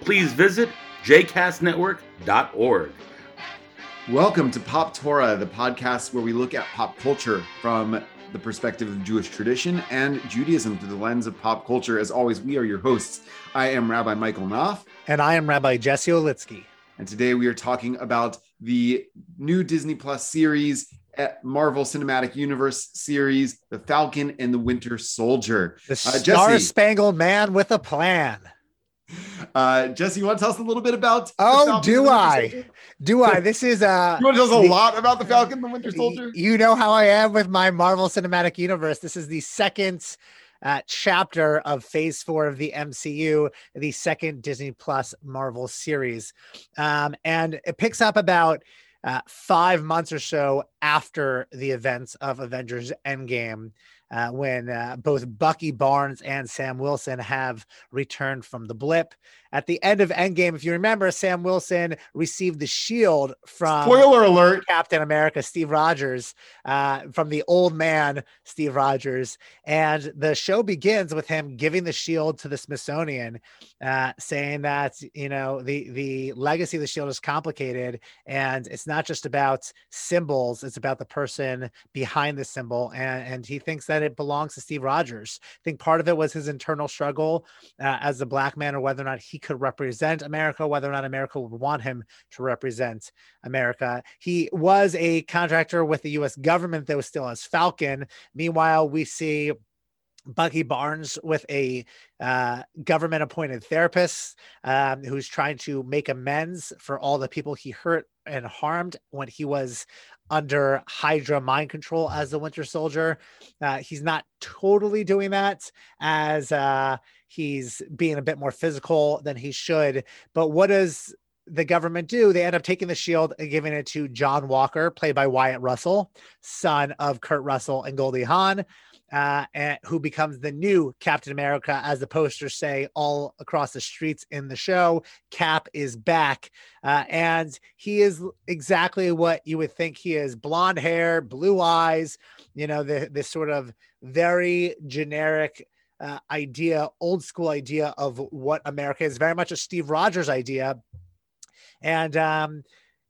please visit jcastnetwork.org. Welcome to Pop Torah, the podcast where we look at pop culture from the perspective of Jewish tradition and Judaism through the lens of pop culture. As always, we are your hosts. I am Rabbi Michael Knopf. And I am Rabbi Jesse Olitsky. And today we are talking about the new Disney Plus series, eh, Marvel Cinematic Universe series, The Falcon and the Winter Soldier. The uh, Star Spangled Man with a Plan. Uh, Jesse, you want to tell us a little bit about? Oh, do I? Do I? This is uh You want to tell us a the, lot about the Falcon and the Winter Soldier? You know how I am with my Marvel Cinematic Universe. This is the second uh, chapter of phase four of the MCU, the second Disney Plus Marvel series. Um, and it picks up about uh, five months or so after the events of Avengers Endgame uh, when uh, both Bucky Barnes and Sam Wilson have returned from the blip. At the end of Endgame, if you remember, Sam Wilson received the shield from spoiler alert Captain America, Steve Rogers, uh, from the old man, Steve Rogers. And the show begins with him giving the shield to the Smithsonian, uh, saying that, you know, the, the legacy of the shield is complicated and it's not just about symbols, it's about the person behind the symbol. And, and he thinks that it belongs to Steve Rogers. I think part of it was his internal struggle uh, as a black man or whether or not he could represent America, whether or not America would want him to represent America. He was a contractor with the US government that was still as Falcon. Meanwhile, we see Bucky Barnes with a uh, government appointed therapist um, who's trying to make amends for all the people he hurt and harmed when he was under Hydra mind control as the Winter Soldier. Uh, he's not totally doing that as uh, he's being a bit more physical than he should. But what does the government do? They end up taking the shield and giving it to John Walker, played by Wyatt Russell, son of Kurt Russell and Goldie Hawn uh, and who becomes the new Captain America, as the posters say all across the streets in the show. Cap is back, uh, and he is exactly what you would think he is: blonde hair, blue eyes. You know, the this sort of very generic. Uh, idea, old school idea of what America is, very much a Steve Rogers idea, and um,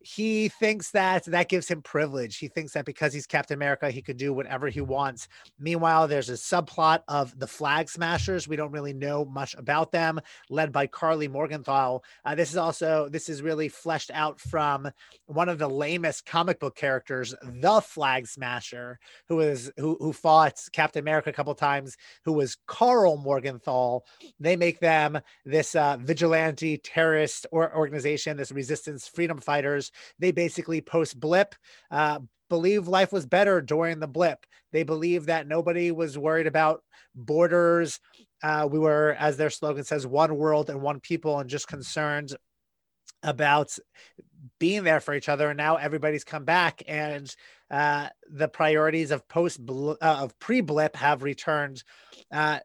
he thinks that that gives him privilege. He thinks that because he's Captain America, he could do whatever he wants. Meanwhile, there's a subplot of the Flag Smashers. We don't really know much about them, led by Karli Morgenthau. Uh, this is also this is really fleshed out from one of the lamest comic book characters, the Flag Smasher, who is who who fought Captain America a couple times, who was Karl Morgenthau. They make them this uh, vigilante terrorist or organization, this resistance freedom fighters they basically post blip uh, believe life was better during the blip. They believe that nobody was worried about borders. Uh, we were, as their slogan says, one world and one people, and just concerned about being there for each other. And now everybody's come back, and uh, the priorities of post uh, of pre blip have returned. Uh,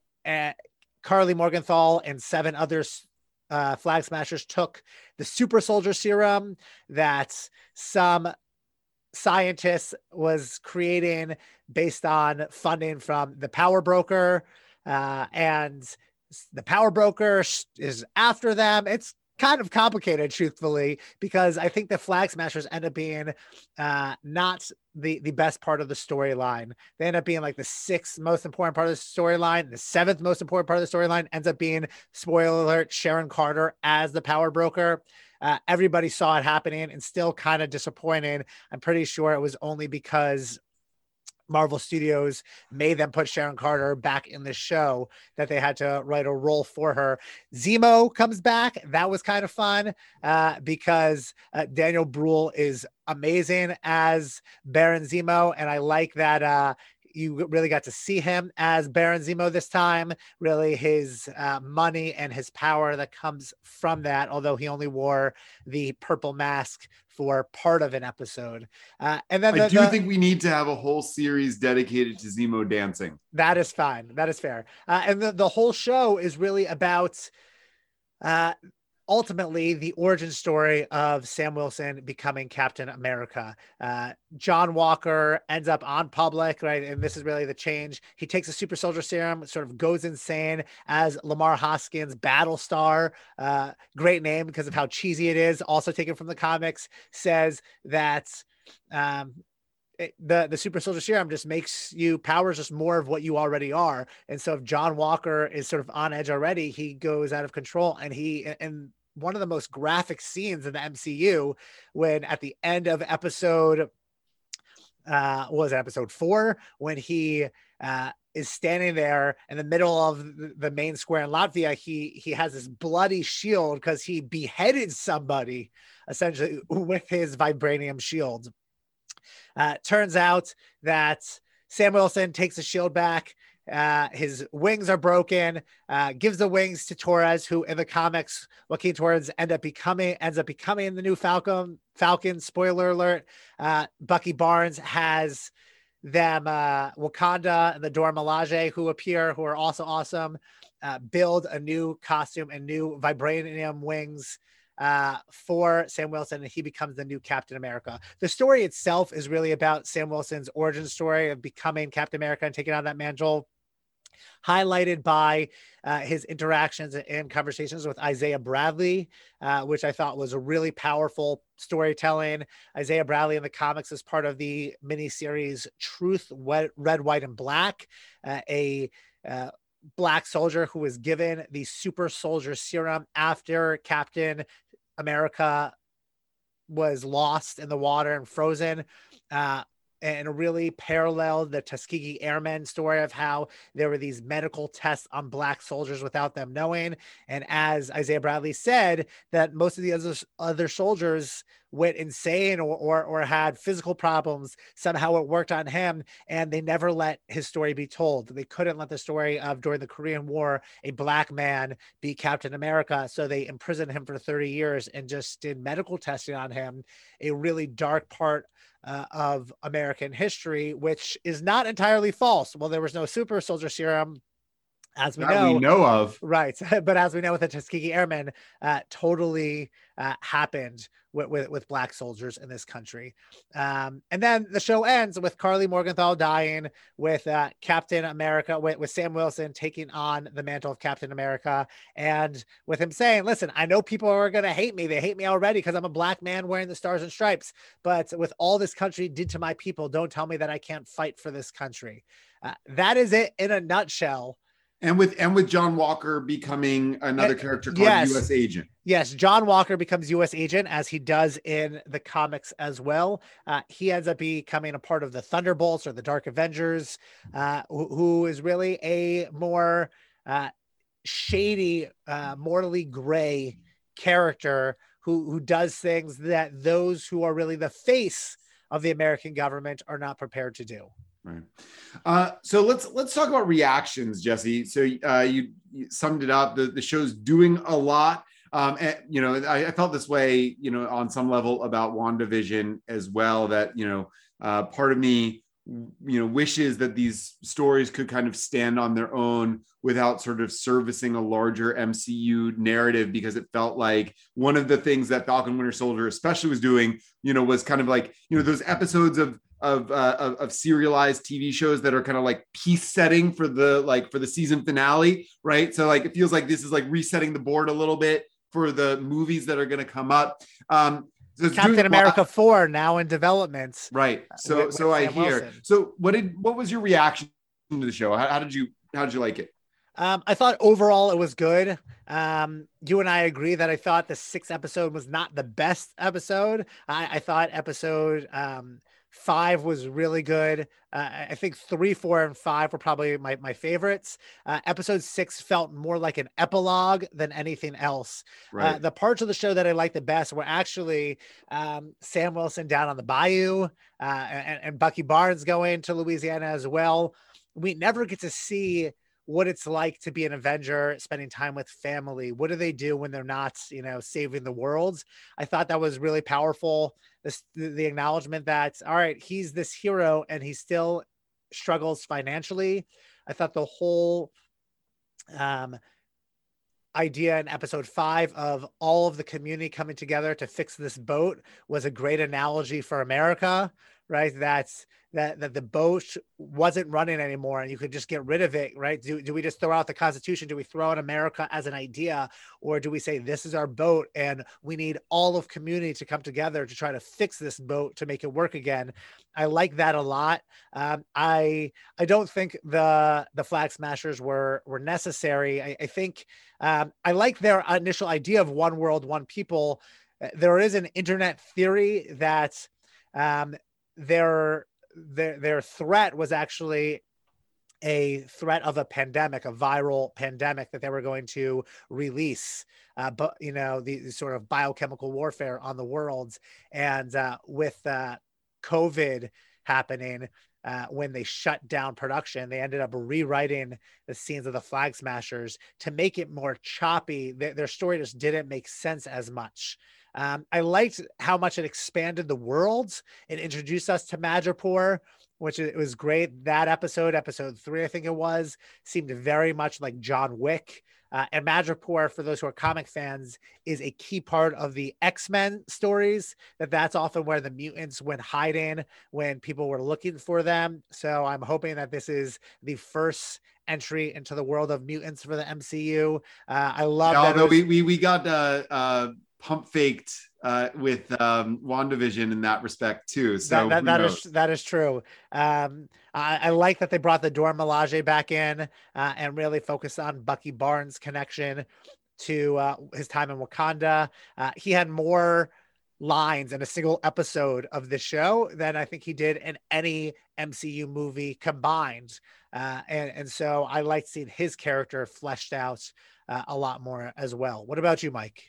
Karli Morgenthau and seven others uh, Flag Smashers took the super soldier serum that some scientists was creating based on funding from the power broker uh, and the power broker is after them. It's kind of complicated, truthfully, because I think the Flag Smashers end up being uh, not the the best part of the storyline. They end up being like the sixth most important part of the storyline. The seventh most important part of the storyline ends up being spoiler alert: Sharon Carter as the power broker. Uh, everybody saw it happening and still kind of disappointed. I'm pretty sure it was only because Marvel Studios made them put Sharon Carter back in the show that they had to write a role for her. Zemo comes back. That was kind of fun uh, because uh, Daniel Bruhl is amazing as Baron Zemo, and I like that uh, you really got to see him as Baron Zemo this time. Really, his uh, money and his power that comes from that. Although he only wore the purple mask for part of an episode. Uh, and then I do the- think we need to have a whole series dedicated to Zemo dancing. that is fine. That is fair. Uh, and the, the whole show is really about uh, ultimately the origin story of Sam Wilson becoming Captain America. Uh, John Walker ends up on public, right? And this is really the change. He takes a super soldier serum, sort of goes insane as Lemar Hoskins, Battlestar, uh, great name because of how cheesy it is, also taken from the comics, says that. Um, the the super soldier serum just makes you powers just more of what you already are. And so if john walker is sort of on edge already he goes out of control and he and one of the most graphic scenes in the mcu when at the end of episode uh was it episode four when he uh is standing there in the middle of the- the main square in latvia he he has this bloody shield because he beheaded somebody essentially with his vibranium shield uh, turns out that Sam Wilson takes the shield back. Uh, his wings are broken. Uh, gives the wings to Torres, who in the comics, Joaquin Torres end up becoming ends up becoming the new Falcon. Falcon. Spoiler alert. Uh, Bucky Barnes has them. Uh, Wakanda and the Dora Milaje, who appear, who are also awesome. Uh, build a new costume and new vibranium wings uh, for Sam Wilson, and he becomes the new Captain America. The story itself is really about Sam Wilson's origin story of becoming Captain America and taking on that mantle, highlighted by uh, his interactions and conversations with Isaiah Bradley, uh, which I thought was a really powerful storytelling. Isaiah Bradley in the comics is part of the miniseries Truth, Red, White, and Black, uh, a uh, black soldier who was given the super soldier serum after Captain America was lost in the water and frozen. Uh, and really paralleled the Tuskegee Airmen story of how there were these medical tests on black soldiers without them knowing. And as Isaiah Bradley said, that most of the other, other soldiers went insane or, or, or had physical problems. Somehow it worked on him, and they never let his story be told. They couldn't let the story of during the Korean War, a black man be Captain America. So they imprisoned him for 30 years and just did medical testing on him, a really dark part uh, of American history, which is not entirely false. Well, there was no super soldier serum, as we that know. we know of. Right. But as we know with the Tuskegee Airmen, uh, totally uh, happened with, with, with black soldiers in this country. Um, and then the show ends with Karli Morgenthau dying, with uh, Captain America, with, with Sam Wilson taking on the mantle of Captain America, and with him saying, Listen, I know people are going to hate me. They hate me already because I'm a black man wearing the stars and stripes. But with all this country did to my people, don't tell me that I can't fight for this country. Uh, that is it in a nutshell. And with and with John Walker becoming another Uh, character called yes. U.S. Agent. Yes, John Walker becomes U.S. agent as he does in the comics as well. Uh, he ends up becoming a part of the Thunderbolts or the Dark Avengers, uh, who, who is really a more uh, shady, uh, mortally gray character who who does things that those who are really the face of the American government are not prepared to do. Right. Uh, so let's let's talk about reactions, Jesse. So uh, you, you summed it up. The the show's doing a lot. Um, and, you know, I, I felt this way, you know, on some level about WandaVision as well. That you know, uh, part of me, you know, wishes that these stories could kind of stand on their own without sort of servicing a larger MCU narrative, because it felt like one of the things that Falcon Winter Soldier especially was doing, you know, was kind of like you know those episodes of of, uh, of of serialized TV shows that are kind of like piece setting for the like for the season finale, right? So like it feels like this is like resetting the board a little bit for the movies that are going to come up. Um, so Captain a lot- America four now in development. right? So with- so with I Sam hear. Wilson. So what did what was your reaction to the show? How, how did you how did you like it? Um, I thought overall it was good. Um, you and I agree that I thought the sixth episode was not the best episode. I, I thought episode um, Five was really good. Uh, I think three, four, and five were probably my, my favorites. Uh, episode six felt more like an epilogue than anything else. Uh, right. Uh, the parts of the show that I liked the best were actually um, Sam Wilson down on the bayou uh, and, and Bucky Barnes going to Louisiana as well. We never get to see what it's like to be an Avenger, spending time with family. What do they do when they're not, you know, saving the world? I thought that was really powerful. This the acknowledgement that all right, he's this hero and he still struggles financially. I thought the whole um idea in episode five of all of the community coming together to fix this boat was a great analogy for America, right? That's that that the boat wasn't running anymore and you could just get rid of it, right? Do, do we just throw out the Constitution? Do we throw out America as an idea? Or do we say this is our boat and we need all of community to come together to try to fix this boat to make it work again? I like that a lot. Um, I I don't think the the flag smashers were were necessary. I, I think um, I like their initial idea of one world, one people. There is an internet theory that um, their their their threat was actually a threat of a pandemic, a viral pandemic that they were going to release, uh, but you know the, the, sort of biochemical warfare on the world, and uh, with uh, COVID happening. Uh, when they shut down production, they ended up rewriting the scenes of the Flag Smashers to make it more choppy. Their, their story just didn't make sense as much. Um, I liked how much it expanded the worlds. It introduced us to Madripoor, which it was great. That episode, episode three, I think it was, seemed very much like John Wick. Uh, and Madripoor, for those who are comic fans, is a key part of the X Men stories. That that's often where the mutants went hiding when people were looking for them. So I'm hoping that this is the first entry into the world of mutants for the MCU. Uh, I love. Although was- we, we we got uh, uh pump faked uh, with um, WandaVision in that respect too. So that, that, that is that is true. Um, I, I, like that they brought the Dora Milaje back in uh, and really focused on Bucky Barnes' connection to uh, his time in Wakanda. Uh, he had more lines in a single episode of the show than I think he did in any MCU movie combined. Uh, and, and so I like seeing his character fleshed out uh, a lot more as well. What about you, Mike?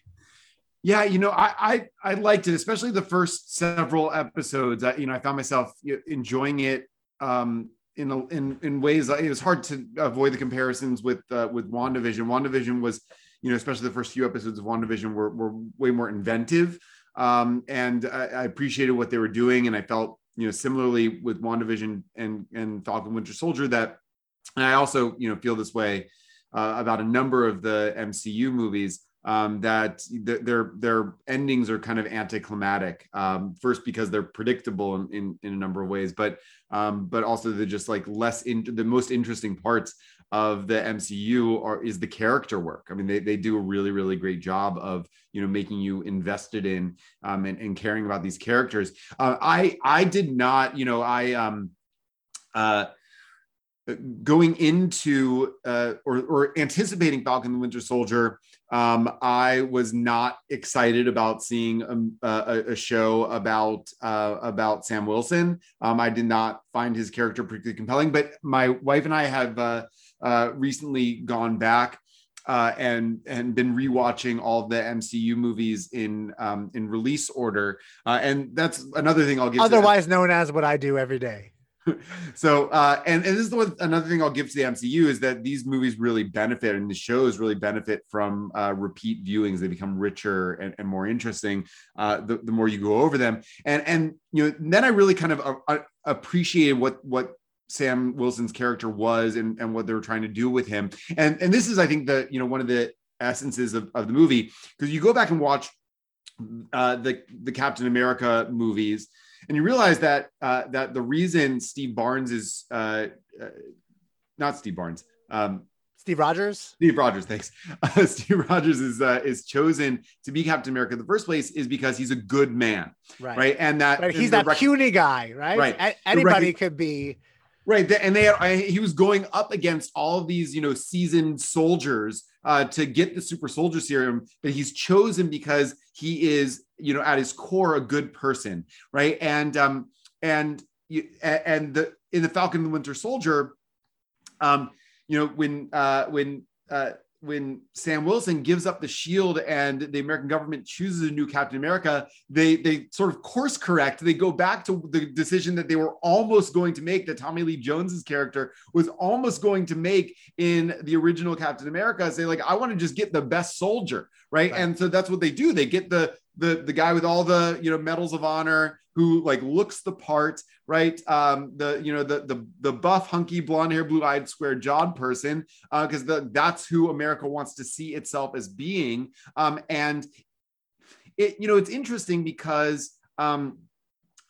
Yeah, you know, I, I I liked it, especially the first several episodes. I, you know, I found myself enjoying it um, in a, in in ways. It was hard to avoid the comparisons with uh, with Wandavision. Wandavision was, you know, especially the first few episodes of Wandavision were were way more inventive, um, and I, I appreciated what they were doing. And I felt, you know, similarly with Wandavision and and Falcon Winter Soldier that, and I also, you know, feel this way uh, about a number of the MCU movies um, that th- their their endings are kind of anticlimactic. Um, first, because they're predictable in, in, in a number of ways, but um, but also they're just like less in the most interesting parts of the MCU are is the character work. I mean, they, they do a really really great job of you know making you invested in um, and, and caring about these characters. Uh, I I did not you know I um uh going into uh, or, or anticipating Falcon the Winter Soldier, um, I was not excited about seeing um, a, a, show about uh, about Sam Wilson. Um, I did not find his character particularly compelling, but my wife and I have uh, uh, recently gone back uh, and and been rewatching all the MCU movies in um, in release order, uh, and that's another thing I'll give. Otherwise known as what I do every day. So uh and, and this is the one another thing i'll give to the mcu is that these movies really benefit and the shows really benefit from uh repeat viewings. They become richer and, and more interesting uh the, the more you go over them. And and you know then i really kind of uh, uh appreciated what what sam wilson's character was and and what they were trying to do with him. And and this is i think the you know one of the essences of, of the movie. Because you go back and watch uh the the captain america movies and you realize that uh, that the reason Steve Barnes is uh, uh, not Steve Barnes, um, Steve Rogers. Steve Rogers, thanks. Uh, Steve Rogers is uh, is chosen to be Captain America in the first place is because he's a good man, right? right? And that right. he's that rec- puny guy, right? Right. A- anybody rec- could be. Right, and they he was going up against all of these, you know, seasoned soldiers uh, to get the super soldier serum, but he's chosen because he is, you know, at his core a good person, right? And um, and and the in the Falcon and the Winter Soldier, um, you know when uh, when uh, when Sam Wilson gives up the shield and the American government chooses a new Captain America, they they sort of course correct. They go back to the decision that they were almost going to make, that Tommy Lee Jones's character was almost going to make in the original Captain America. Say like, I want to just get the best soldier, right? right? And so that's what they do. They get the the the guy with all the you know medals of honor who like looks the part, right? Um, the you know the the the buff, hunky, blonde hair, blue eyed, square jawed person, because uh, that's who America wants to see itself as being. Um, and it you know it's interesting because um,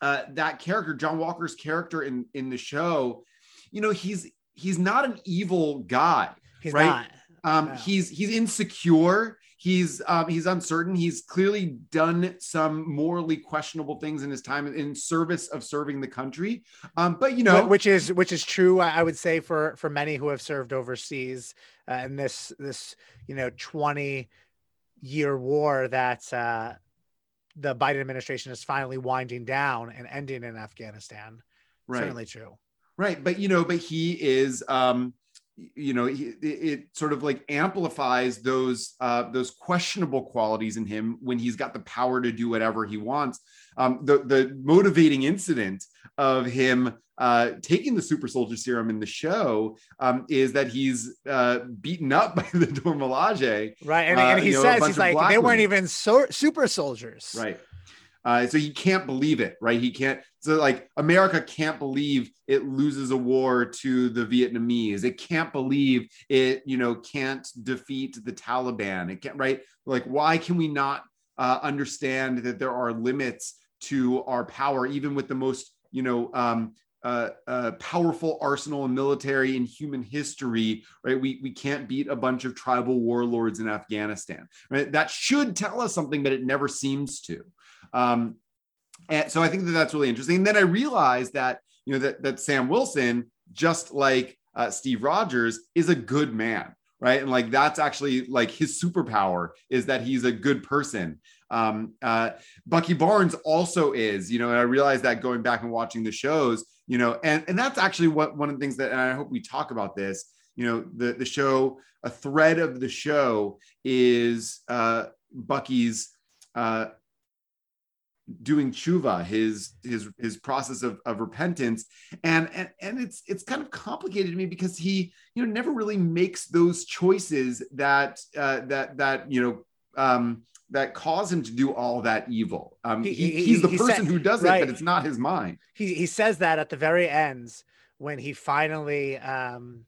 uh, that character, John Walker's character in in the show, you know he's he's not an evil guy, he's right? Not. Um, no. He's he's insecure. He's um, he's uncertain. He's clearly done some morally questionable things in his time in service of serving the country. Um, but you know, which is which is true, I would say for for many who have served overseas uh, in this this you know twenty year war that uh, the Biden administration is finally winding down and ending in Afghanistan. Right. Certainly true. Right, but you know, but he is. Um, you know it, it, sort of like amplifies those uh, those questionable qualities in him when he's got the power to do whatever he wants um, the the motivating incident of him uh, taking the super soldier serum in the show um, is that he's uh, beaten up by the Dora Milaje. Right. And, and he uh, says, know, he's like, they weren't even so- super soldiers. Right. Uh, so he can't believe it, right? He can't. So like America can't believe it loses a war to the Vietnamese. It can't believe it, you know, can't defeat the Taliban. It can't, right? Like, why can we not uh, understand that there are limits to our power, even with the most, you know, um, uh, uh, powerful arsenal and military in human history, right? We, we can't beat a bunch of tribal warlords in Afghanistan, right? That should tell us something, but it never seems to. Um, and so I think that that's really interesting. And then I realized that you know that that Sam Wilson, just like uh, Steve Rogers, is a good man, right? And like that's actually like his superpower is that he's a good person. Um, uh, Bucky Barnes also is, you know, and I realized that going back and watching the shows, you know, and and that's actually what one of the things that, and I hope we talk about this. You know, the the show, a thread of the show is uh, Bucky's uh, doing tshuva, his his his process of, of repentance, and, and and it's it's kind of complicated to me because he you know never really makes those choices that uh, that that you know um, that cause him to do all that evil. Um, he, he, he's the he person said, who does it, but it's not his mind. He he says that at the very ends when he finally um,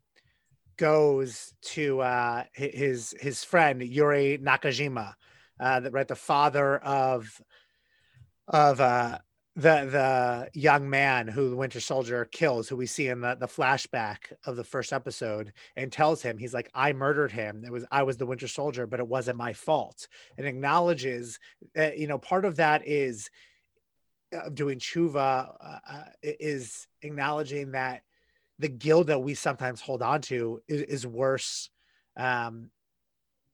goes to uh, his his friend Yori Nakajima, uh, the, right, the father of of uh, the the young man who the Winter Soldier kills, who we see in the, the flashback of the first episode, and tells him he's like, "I murdered him. It was I was the Winter Soldier, but it wasn't my fault." And acknowledges, that, you know, part of that is uh, doing tshuva uh, uh, is acknowledging that the guilt that we sometimes hold on to is, is worse. Um,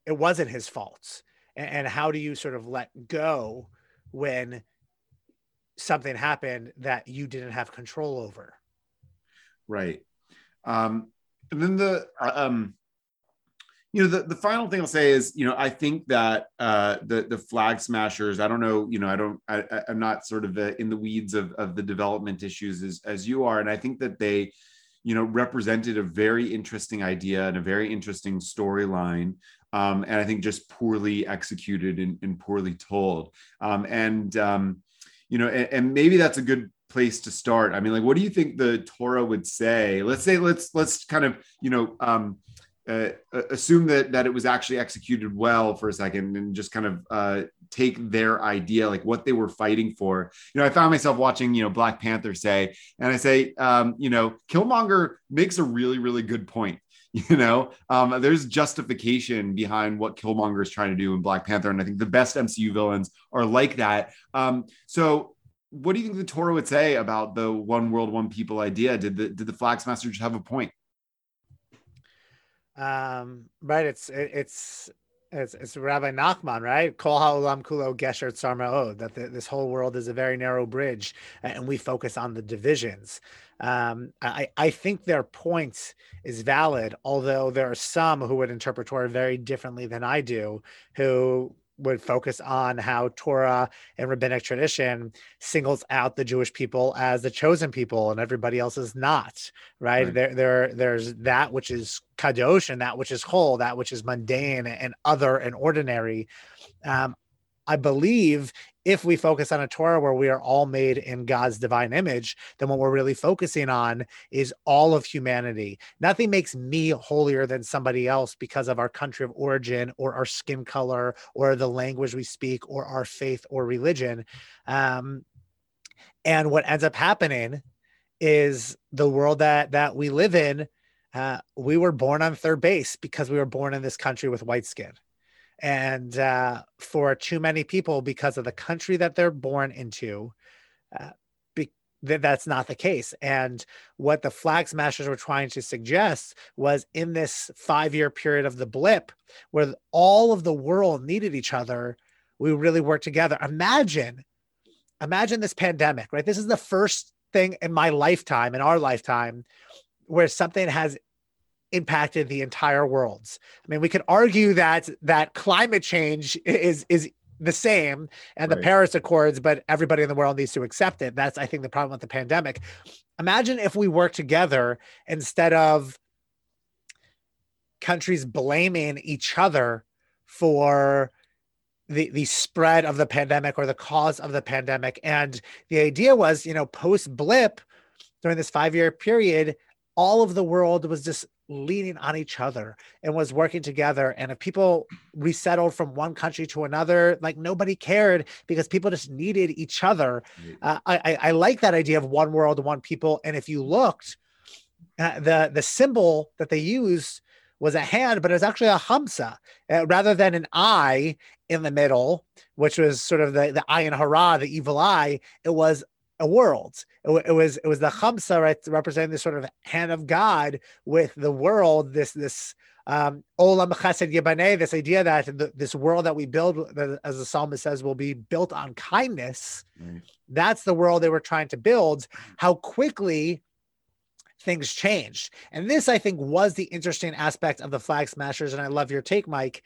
it wasn't his fault, and, and how do you sort of let go when something happened that you didn't have control over. Right. Um, and then the, uh, um, you know, the, the final thing I'll say is, you know, I think that uh, the the flag smashers. I don't know, you know, I don't, I, I'm not sort of in the weeds of of the development issues as as you are, and I think that they, you know, represented a very interesting idea and a very interesting storyline, um, and I think just poorly executed and, and poorly told. Um, and um, you know, and, and maybe that's a good place to start. I mean, like, what do you think the Torah would say? Let's say, let's let's kind of, you know, um, uh, assume that that it was actually executed well for a second, and just kind of uh, take their idea, like what they were fighting for. You know, I found myself watching, you know, Black Panther say, and I say, um, you know, Killmonger makes a really, really good point you know? Um, there's justification behind what killmonger is trying to do in black panther and i think the best mcu villains are like that. Um, so what do you think the torah would say about the one world one people idea? Did the did the flag smasher just have a point um, right it's it's It's, it's Rabbi Nachman, right? Kol ha'olam kulo gesher tzar that the, this whole world is a very narrow bridge, and we focus on the divisions. Um, I, I think their point is valid, although there are some who would interpret Torah very differently than I do, who would focus on how Torah and rabbinic tradition singles out the Jewish people as the chosen people and everybody else is not, right? right. There, there, there's that which is kadosh and that which is chol, that which is mundane and other and ordinary. Um, I believe if we focus on a Torah where we are all made in God's divine image, then what we're really focusing on is all of humanity. Nothing makes me holier than somebody else because of our country of origin or our skin color or the language we speak or our faith or religion. Um, and what ends up happening is the world that that we live in. Uh, we were born on third base because we were born in this country with white skin and uh, for too many people because of the country that they're born into uh, be- th- that's not the case. And what the flag smashers were trying to suggest was in this five year period of the blip where all of the world needed each other we really worked together. Imagine imagine this pandemic right? This is the first thing in my lifetime in our lifetime where something has impacted the entire worlds. I mean, we could argue that that climate change is is the same and right. the Paris Accords, but everybody in the world needs to accept it. That's I think the problem with the pandemic. Imagine if we work together instead of countries blaming each other for the the spread of the pandemic or the cause of the pandemic. And the idea was, you know, post blip during this five year period, all of the world was just leaning on each other and was working together. And if people resettled from one country to another, like nobody cared because people just needed each other. Uh, I, I like that idea of one world, one people. And if you looked, uh, the the symbol that they used was a hand, but it was actually a hamsa uh, rather than an eye in the middle, which was sort of the the ayin hara, the evil eye. It was a world. It, it, was it was the Chamsa, right, representing this sort of hand of God with the world. This this um, Olam Chesed Yibaneh, this idea that the, this world that we build, as the psalmist says, will be built on kindness. Right. That's the world they were trying to build. How quickly things changed, and this I think was the interesting aspect of the Flag Smashers. And I love your take, Mike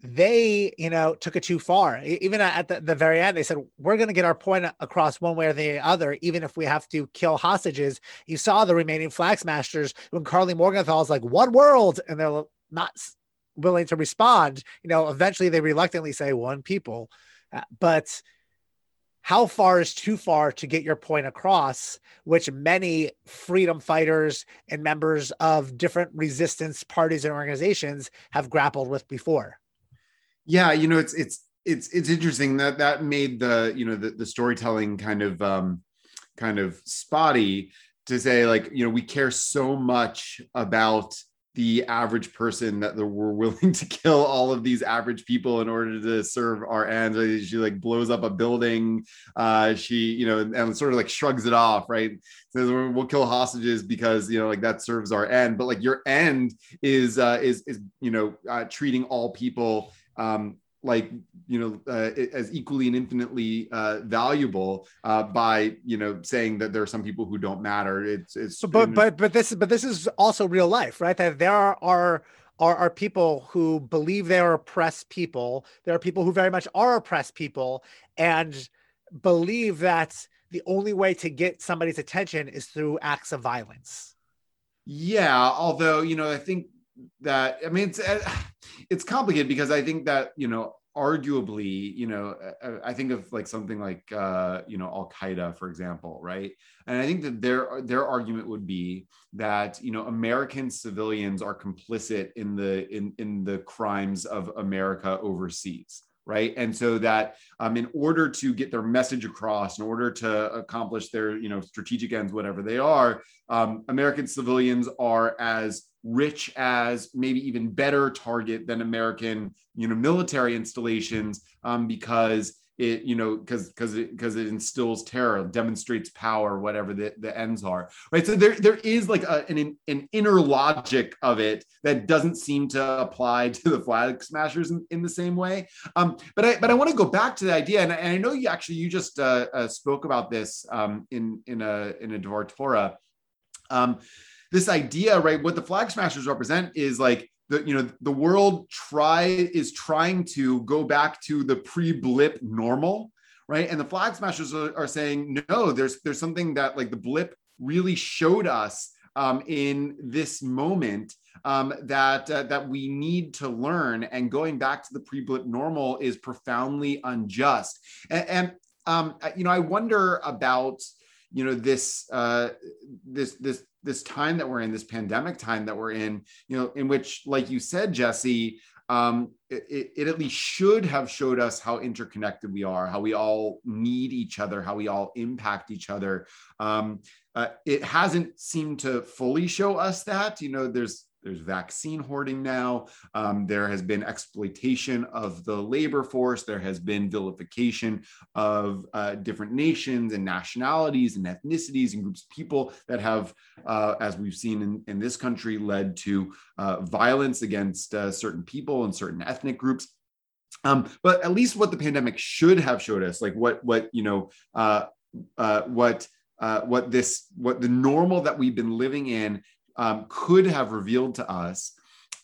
they, you know, took it too far. Even at the, the very end, they said, we're going to get our point across one way or the other, even if we have to kill hostages. You saw the remaining flag smashers when Karli Morgenthau is like, one world, and they're not willing to respond. You know, eventually they reluctantly say one people. Uh, but how far is too far to get your point across, which many freedom fighters and members of different resistance parties and organizations have grappled with before? Yeah you know it's it's it's it's interesting that that made the you know the, the storytelling kind of um kind of spotty to say like you know we care so much about the average person that we're willing to kill all of these average people in order to serve our ends. She like blows up a building. Uh, she, you know, and sort of like shrugs it off, right? Says we'll kill hostages because you know, like that serves our end. But like your end is uh, is is you know uh, treating all people um, like you know uh, as equally and infinitely uh, valuable uh, by you know saying that there are some people who don't matter. It's it's but but but this but this is also real life, right? That there are are are, are people who believe they are oppressed people. There are people who very much are oppressed people and believe that the only way to get somebody's attention is through acts of violence. Yeah, although you know, I think that I mean it's uh, it's complicated because I think that you know arguably you know I think of like something like uh, you know Al Qaeda for example, right? And I think that their their argument would be that you know American civilians are complicit in the in in the crimes of America overseas right and so that um, in order to get their message across in order to accomplish their you know strategic ends whatever they are um, american civilians are as rich as maybe even better target than american you know military installations um, because it you know because because it because it instills terror demonstrates power whatever the, the ends are right? So there there is like a, an an inner logic of it that doesn't seem to apply to the flag smashers in, in the same way. Um but i but i want to go back to the idea and, and i know you actually you just uh, uh, spoke about this um in in a in a Dvar Torah um this idea right what the flag smashers represent is like the you know the world try is trying to go back to the pre-blip normal right? And the flag smashers are, are saying no there's there's something that like the blip really showed us um, in this moment um, that uh, that we need to learn and going back to the pre-blip normal is profoundly unjust. And, and um, you know i wonder about you know this uh, this this this time that we're in, this pandemic time that we're in, you know, in which, like you said, Jesse, um, it, it, at least should have showed us how interconnected we are, how we all need each other, how we all impact each other. Um, uh, it hasn't seemed to fully show us that. You know, there's there's vaccine hoarding now. Um, there has been exploitation of the labor force. There has been vilification of uh, different nations and nationalities and ethnicities and groups of people that have, uh, as we've seen in, in this country, led to uh, violence against uh, certain people and certain ethnic groups. Um, but at least what the pandemic should have showed us, like what what you know, uh, uh, what what this what the normal that we've been living in um, could have revealed to us.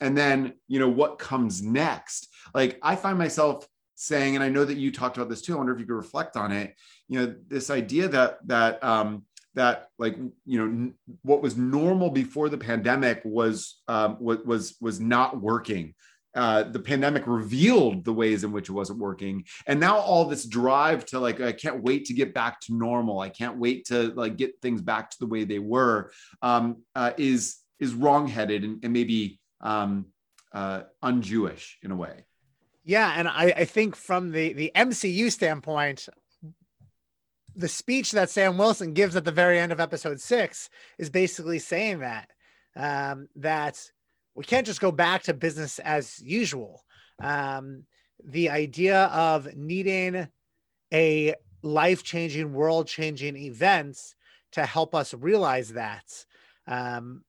And then you know what comes next? Like i find myself saying and i know that you talked about this too i wonder if you could reflect on it you know this idea that that um that like you know n- what was normal before the pandemic was um was was was not working uh, the pandemic revealed the ways in which it wasn't working. And now all this drive to like i can't wait to get back to normal. I can't wait to like get things back to the way they were um, uh, is is wrongheaded and, and maybe um, uh, un-jewish in a way. Yeah and I, I think from the the mcu standpoint the speech that sam wilson gives at the very end of episode six is basically saying that um, that we can't just go back to business as usual. Um, the idea of needing a life changing, world changing events to help us realize that. Um,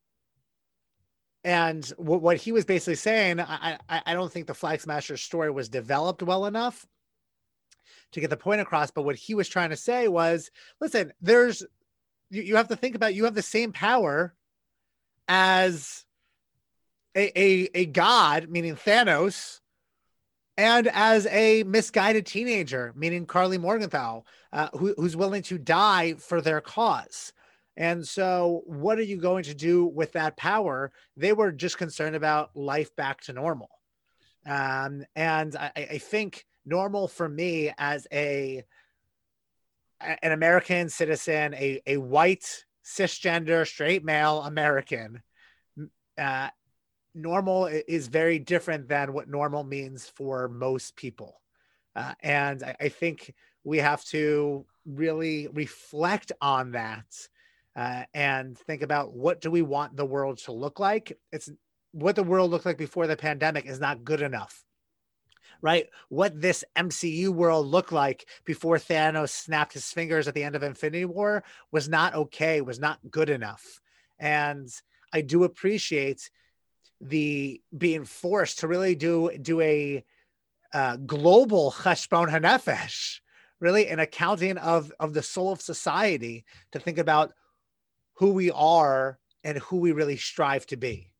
and w- what he was basically saying, I, I, I don't think the Flag Smasher story was developed well enough to get the point across. But what he was trying to say was listen, there's, you, you have to think about, you have the same power as a, a, a god, meaning Thanos, and as a misguided teenager, meaning Karli Morgenthau, uh, who, who's willing to die for their cause. And so, what are you going to do with that power? They were just concerned about life back to normal. Um, and I, I think normal for me as a an American citizen, a, a white cisgender straight male American, uh, normal is very different than what normal means for most people. Uh, and I, I, think we have to really reflect on that uh, and think about what do we want the world to look like. It's what the world looked like before the pandemic is not good enough. Right? What this MCU world looked like before Thanos snapped his fingers at the end of Infinity War was not okay, was not good enough. And I do appreciate the being forced to really do do a uh, global cheshbon hanefesh, really an accounting of of the soul of society to think about who we are and who we really strive to be.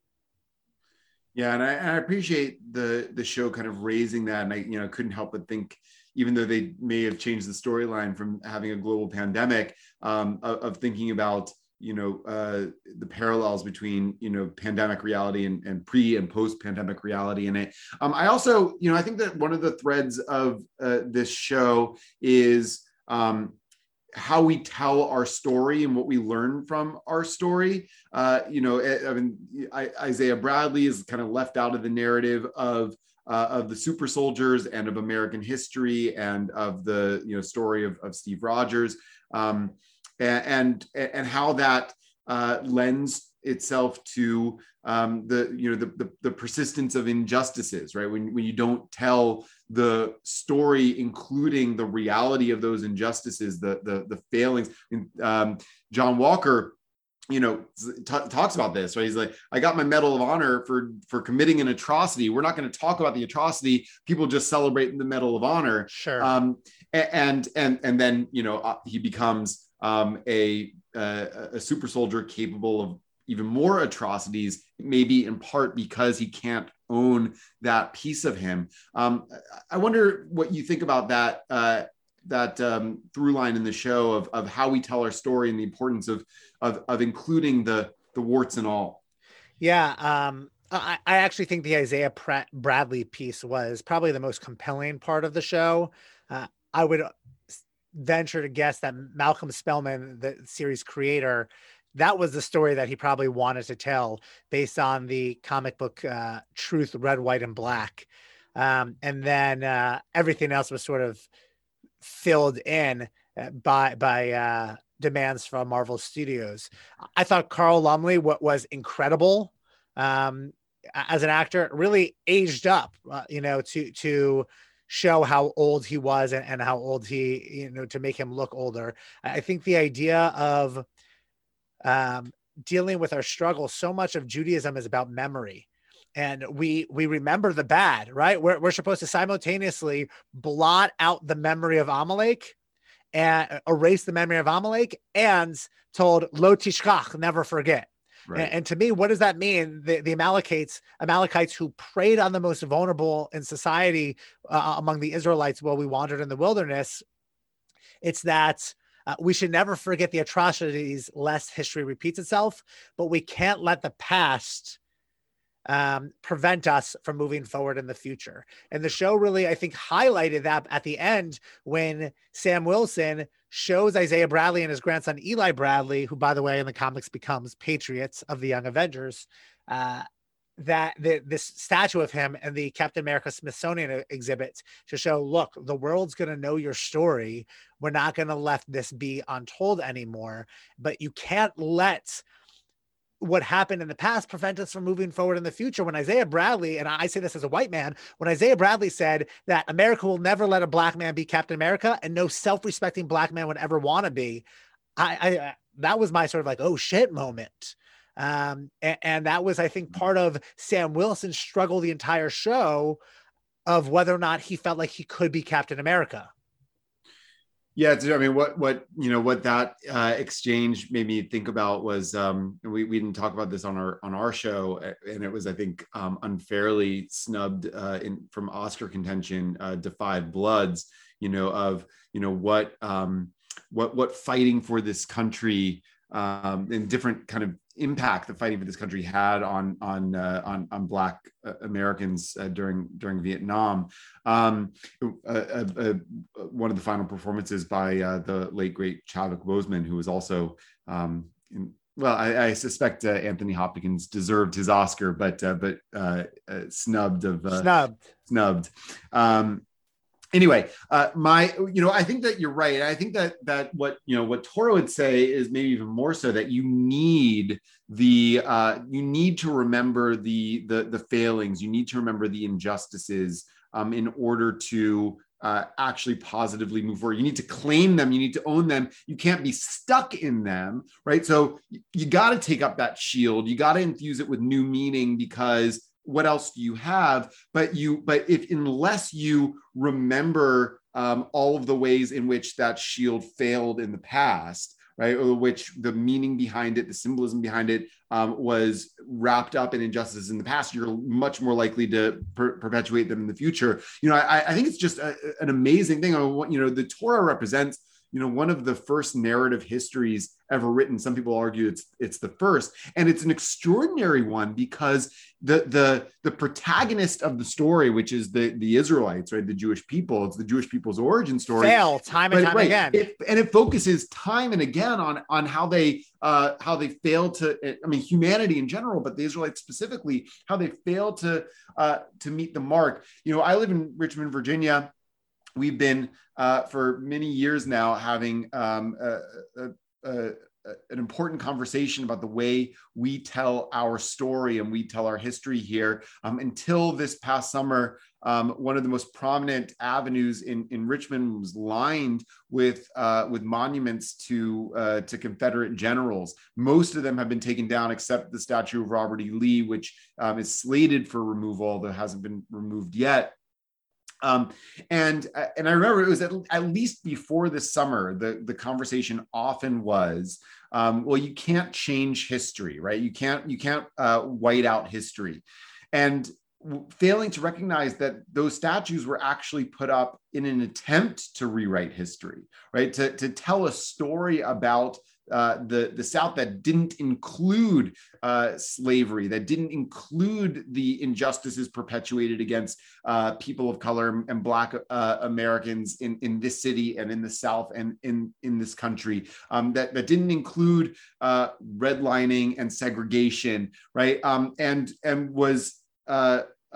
Yeah, and I, and I appreciate the the show kind of raising that, and I you know couldn't help but think even though they may have changed the storyline from having a global pandemic um, of, of, thinking about you know uh, the parallels between you know pandemic reality and, and pre and post pandemic reality in it. Um, i also you know i think that one of the threads of uh, this show is um, how we tell our story and what we learn from our story. Uh, you know i mean I, isaiah bradley is kind of left out of the narrative of uh, of the super soldiers and of american history and of the you know story of, of steve rogers. Um, and and how that uh, lends itself to um, the you know the, the, the persistence of injustices, right? When when you don't tell the story, including the reality of those injustices, the the the failings. Um, John Walker you know t- talks about this right? He's like i got my medal of honor for for committing an atrocity. We're not going to talk about the atrocity. People just celebrate the medal of honor. Sure. Um and and and then you know uh, he becomes um a a super soldier capable of even more atrocities maybe in part because he can't own that piece of him um i wonder what you think about that uh that um, through line in the show of, of how we tell our story and the importance of, of, of including the, the warts and all. Yeah. Um, I, I actually think the Isaiah Pratt Bradley piece was probably the most compelling part of the show. Uh, I would venture to guess that Malcolm Spellman, the series creator, that was the story that he probably wanted to tell based on the comic book uh, Truth, Red, White, and Black. Um, and then uh, everything else was sort of filled in uh, by by uh, demands from Marvel Studios. I thought Carl Lumbly what was incredible um, as an actor, really aged up, uh, you know, to to show how old he was and, and how old he, you know, to make him look older. I think the idea of um, dealing with our struggle, so much of Judaism is about memory and we we remember the bad, right? We're, we're supposed to simultaneously blot out the memory of Amalek and erase the memory of Amalek and told lo tishkach, never forget. And, and, to me, what does that mean? The, the Amalekites, Amalekites who preyed on the most vulnerable in society uh, among the Israelites while we wandered in the wilderness, it's that uh, we should never forget the atrocities lest history repeats itself, but we can't let the past um, prevent us from moving forward in the future. And the show really, I think, highlighted that at the end when Sam Wilson shows Isaiah Bradley and his grandson Eli Bradley, who, by the way, in the comics becomes Patriots of the Young Avengers. Uh, that the, this statue of him and the Captain America Smithsonian exhibit to show, look, the world's going to know your story. We're not going to let this be untold anymore. But you can't let what happened in the past prevent us from moving forward in the future. When Isaiah Bradley, and I say this as a white man, when Isaiah Bradley said that America will never let a black man be Captain America and no self respecting black man would ever want to be, I, I, that was my sort of like, oh shit moment. Um, and, and that was, I think, part of Sam Wilson's struggle the entire show of whether or not he felt like he could be Captain America. Yeah, I mean, what what you know what that uh, exchange made me think about was um, we we didn't talk about this on our on our show, and it was I think um, unfairly snubbed uh, in from Oscar contention. Uh, 5 Bloods, you know, of you know what um, what what fighting for this country um, and different kind of impact the fighting for this country had on on uh, on, on Black uh, Americans uh, during during Vietnam. Um, one of the final performances by uh, the late great Chadwick Boseman, who was also um, in, well, I, I suspect uh, Anthony Hopkins deserved his Oscar, but uh, but snubbed of snubbed snubbed. Um, anyway, uh, my, you know, I think that you're right. I think that that what you know what Torah would say is maybe even more so that you need the uh, you need to remember the the the failings. You need to remember the injustices um, in order to uh, actually positively move forward. You need to claim them. You need to own them. You can't be stuck in them, right? So you got to take up that shield. You got to infuse it with new meaning because what else do you have? But you but if unless you remember um, all of the ways in which that shield failed in the past right? Or which the meaning behind it the symbolism behind it um, was wrapped up in injustices in the past you're much more likely to per- perpetuate them in the future. You know i, I think it's just a, an amazing thing. You know the torah represents you know one of the first narrative histories ever written. Some people argue it's it's the first and it's an extraordinary one because the the the protagonist of the story which is the the israelites right the jewish people it's the jewish people's origin story. Fail time and but, time right, again. it, and it focuses time and again on on how they uh how they failed to i mean humanity in general but the israelites specifically how they failed to uh to meet the mark. You know i live in richmond virginia we've been uh, for many years now having um, a, a, an important conversation about the way we tell our story and we tell our history here. Um, until this past summer, um, one of the most prominent avenues in, in Richmond was lined with uh, with monuments to uh, to Confederate generals. Most of them have been taken down, except the statue of Robert E. Lee, which um, is slated for removal, although hasn't been removed yet. Um, and uh, and I remember it was at, at least before this summer, the, the conversation often was, um, well, you can't change history, right? You can't you can't uh, white out history, and failing to recognize that those statues were actually put up in an attempt to rewrite history, right? To, to tell a story about uh, the the South that didn't include uh, slavery, that didn't include the injustices perpetuated against uh, people of color and Black uh, Americans in, in this city and in the South and in in this country, um, that that didn't include uh, redlining and segregation, right? Um, and and was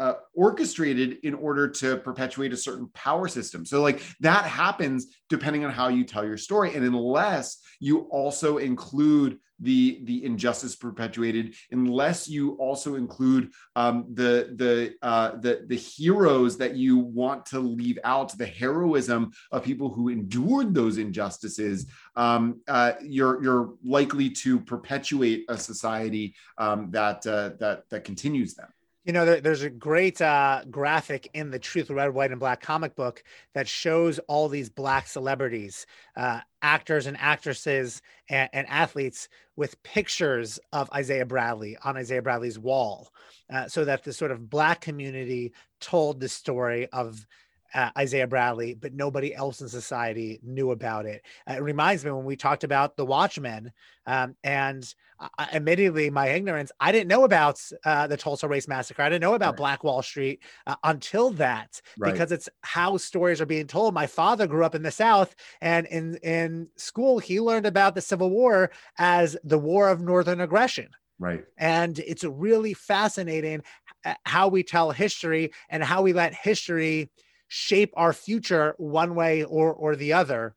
uh, orchestrated in order to perpetuate a certain power system. So, like that happens depending on how you tell your story, and unless you also include the the injustice perpetuated, unless you also include um, the the uh, the the heroes that you want to leave out, the heroism of people who endured those injustices, um, uh, you're you're likely to perpetuate a society um, that uh, that that continues them. You know, there, there's a great uh, graphic in the Truth Red, White, and Black comic book that shows all these Black celebrities, uh, actors and actresses, and, and, athletes with pictures of Isaiah Bradley on Isaiah Bradley's wall, uh, so that the sort of Black community told the story of uh, Isaiah Bradley, but nobody else in society knew about it. Uh, it reminds me when we talked about the Watchmen, um, and I, admittedly, my ignorance, I didn't know about uh, the Tulsa Race Massacre. I didn't know about right. Black Wall Street uh, until that, right. because it's how stories are being told. My father grew up in the South, and in in school, he learned about the Civil War as the War of Northern Aggression. Right. And it's really fascinating uh, how we tell history and how we let history shape our future one way or or the other.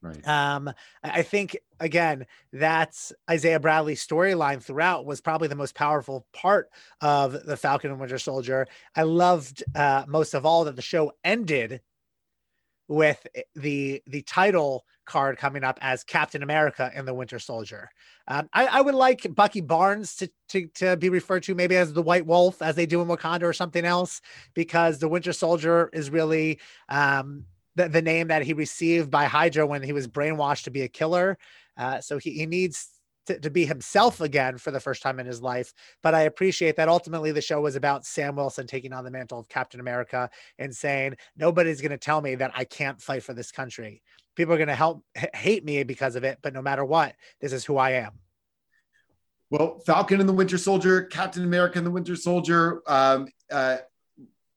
Right. Um, I think again that's Isaiah Bradley's storyline throughout was probably the most powerful part of the Falcon and Winter Soldier. I loved uh, most of all that the show ended with the the title card coming up as Captain America and the Winter Soldier. Um, I, I, would like Bucky Barnes to, to, to be referred to maybe as the White Wolf, as they do in Wakanda, or something else, because the Winter Soldier is really um, the, the name that he received by Hydra when he was brainwashed to be a killer. Uh, so he, he needs to, to, be himself again for the first time in his life. But I appreciate that ultimately the show was about Sam Wilson taking on the mantle of Captain America and saying, nobody's going to tell me that I can't fight for this country people are going to help hate me because of it but no matter what this is who i am well falcon and the winter soldier captain america and the winter soldier um, uh,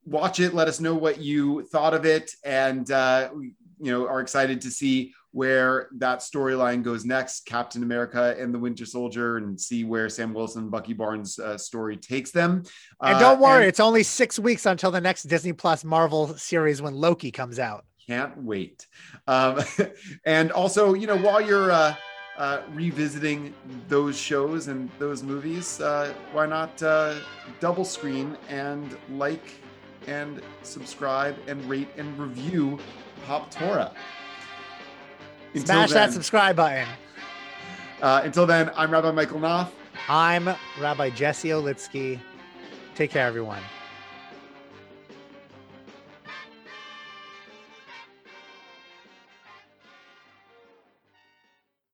watch it let us know what you thought of it and uh, you know are excited to see where that storyline goes next captain america and the winter soldier and see where sam wilson and bucky barnes uh, story takes them and don't uh, worry and- it's only six weeks until the next disney plus marvel series when loki comes out can't wait. Um, and also, you know, while you're uh, uh, revisiting those shows and those movies, uh, why not uh, double screen and like and subscribe and rate and review Pop Torah? Smash then, that subscribe button. Uh, until then, I'm Rabbi Michael Knopf. I'm Rabbi Jesse Olitsky. Take care, everyone.